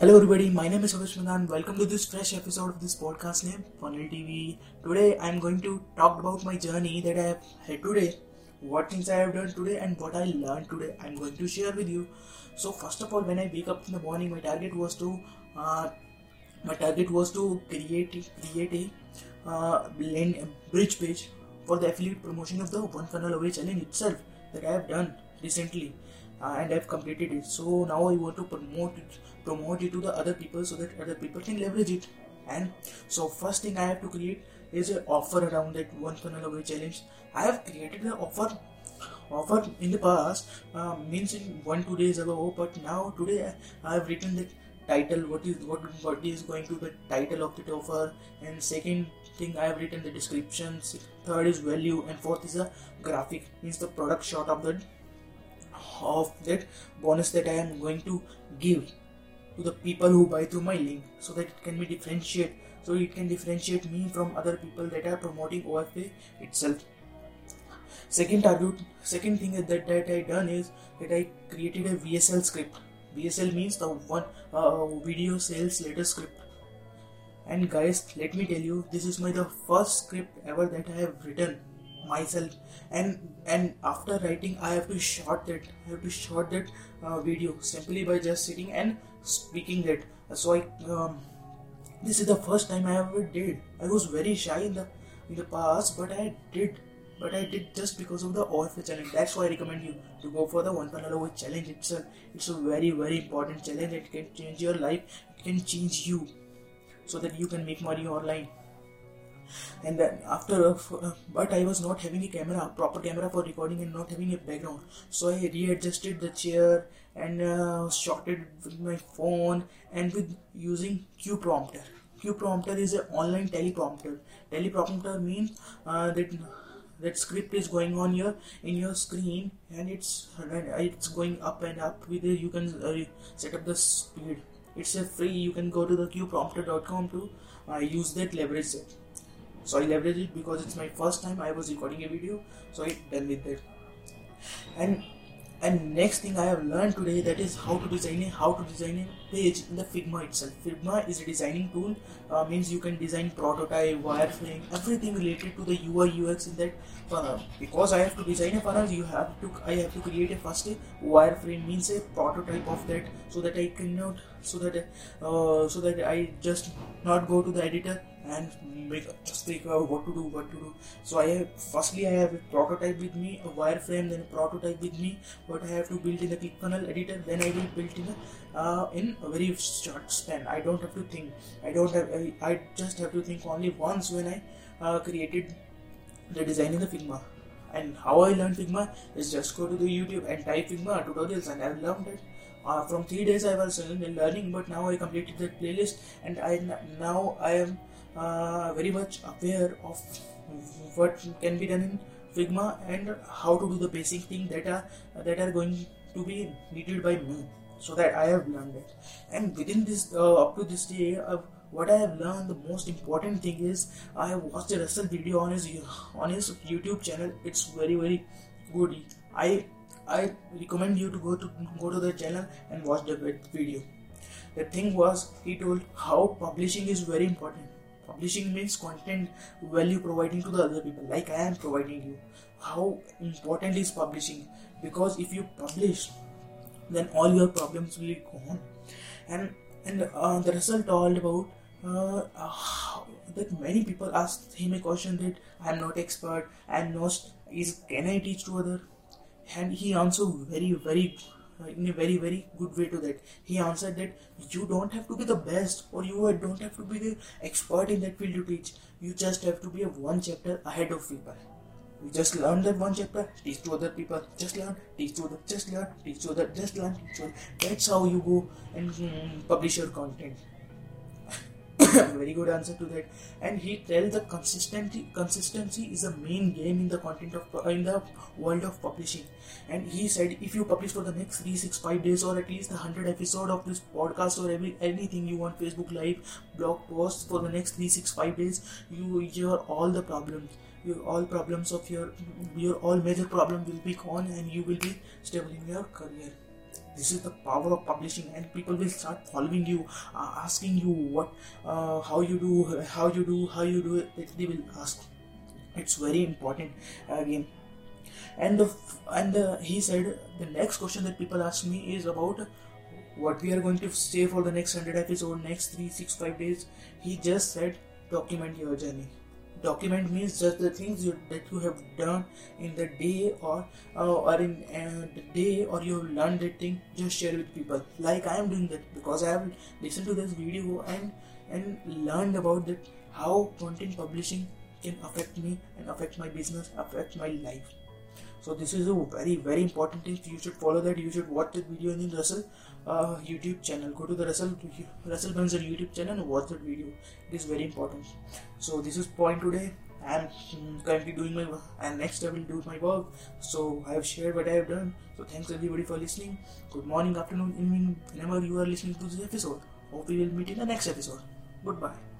Hello everybody, my name is Avish Madan. Welcome to this fresh episode of this podcast named Funnel TV. Today I'm going to talk about my journey that I have had today, what things I have done today and what I learned today. I'm going to share with you. So first of all, when I wake up in the morning, my target was to uh, my target was to create create a uh, bridge page for the affiliate promotion of the One Funnel Away challenge itself that I have done recently uh, and I've completed it. So now I want to promote it, promote it to the other people so that other people can leverage it. And so first thing I have to create is an offer around that one funnel away challenge. I have created the offer offer in the past uh, means in one two days ago, but now today I have written the title what is what what is going to be the title of the offer and second thing I have written the descriptions third is value and fourth is a graphic means the product shot of the of that bonus that I am going to give to the people who buy through my link so that it can be differentiate so it can differentiate me from other people that are promoting OFA itself. Second target second thing that, that I done is that I created a VSL script. VSL means the one uh, video sales letter script. And guys let me tell you this is my the first script ever that I have written myself and and after writing i have to short that i have to short that uh, video simply by just sitting and speaking that so i um, this is the first time i ever did i was very shy in the in the past but i did but I did just because of the OFA challenge. That's why I recommend you to go for the one funnel away challenge. It's a it's a very very important challenge. It can change your life. It can change you, so that you can make money online and then after uh, but i was not having a camera proper camera for recording and not having a background. So i readjusted the chair and uh, shot it with my phone and with using q prompter q prompter is an online teleprompter. Teleprompter means uh, that that script is going on your in your screen and it's it's going up and up with it you can uh, set up the speed. It's a free you can go to the qprompter.com to uh, use that leverage it so I leveraged it because it's my first time I was recording a video so I done with that and and next thing I have learned today that is how to design a how to design a page in the Figma itself. Figma is a designing tool uh, means you can design prototype, wireframe, everything related to the UI UX in that funnel. Because I have to design a funnel, you have to I have to create a first a wireframe means a prototype of that so that I cannot so that uh, so that I just not go to the editor and make just figure out what to do what to do. So i have firstly i have a prototype with me a wireframe then a prototype with me what i have to build in the clickfunnels editor then i will build in a uh, in a very short span. I don't have to think. I don't have I, I just have to think only once when i uh, created the design in the figma. And how i learned figma is just go to the youtube and type figma tutorials and i've learned it. Uh, from three days I was learning, but now I completed that playlist, and I now I am uh, very much aware of what can be done in Figma and how to do the basic thing that are that are going to be needed by me. So that I have learned it, and within this uh, up to this day, uh, what I have learned, the most important thing is I have watched a Russell video on his on his YouTube channel. It's very very good. I I recommend you to go to go to the channel and watch the video. The thing was he told how publishing is very important Publishing means content value providing to the other people, like I am providing you. How important is publishing? Because if you publish, then all your problems will be gone. And and uh, the result all about uh, uh, that many people ask him a question that I am not expert, am not is can I teach to other? And he answered very very in a very very good way to that. He answered that you don't have to be the best or you don't have to be the expert in that field to teach. You just have to be a one chapter ahead of people. You just learn that one chapter teach to other people just learn teach to other just learn teach to other just learn teach to other. that's how you go and mm, publish your content very good answer to that. And he tells the consistency consistency is a main game in the content of uh, in the world of publishing. And he said if you publish for the next 365 days or at least 100 episode of this podcast or every anything you want facebook live blog posts for the next 365 days you your all the problems. Your all problems of your your all major problem will be gone and you will be stable in your career this is the power of publishing and people will start following you uh, asking you what uh, how you do how you do how you do it they will ask. It's very important again. And the and the, he said the next question that people ask me is about what we are going to say for the next 100 episode next 3 6 5 days. He just said document your journey document means just the things you, that you have done in the day or uh, or in uh, the day or you have learned that thing just share with people. Like i am doing that because i have listened to this video and and learned about that how content publishing can affect me and affect my business affect my life so this is a very very important thing. You should follow that. You should watch that video in the russell uh, youtube channel. Go to the russell russell Brunson youtube channel and watch that video. It is very important. So this is point today. I'm currently doing my work and next i will do my work. So i have shared what i have done. So thanks everybody for listening. Good morning afternoon evening whenever you are listening to this episode. Hope we will meet in the next episode. Goodbye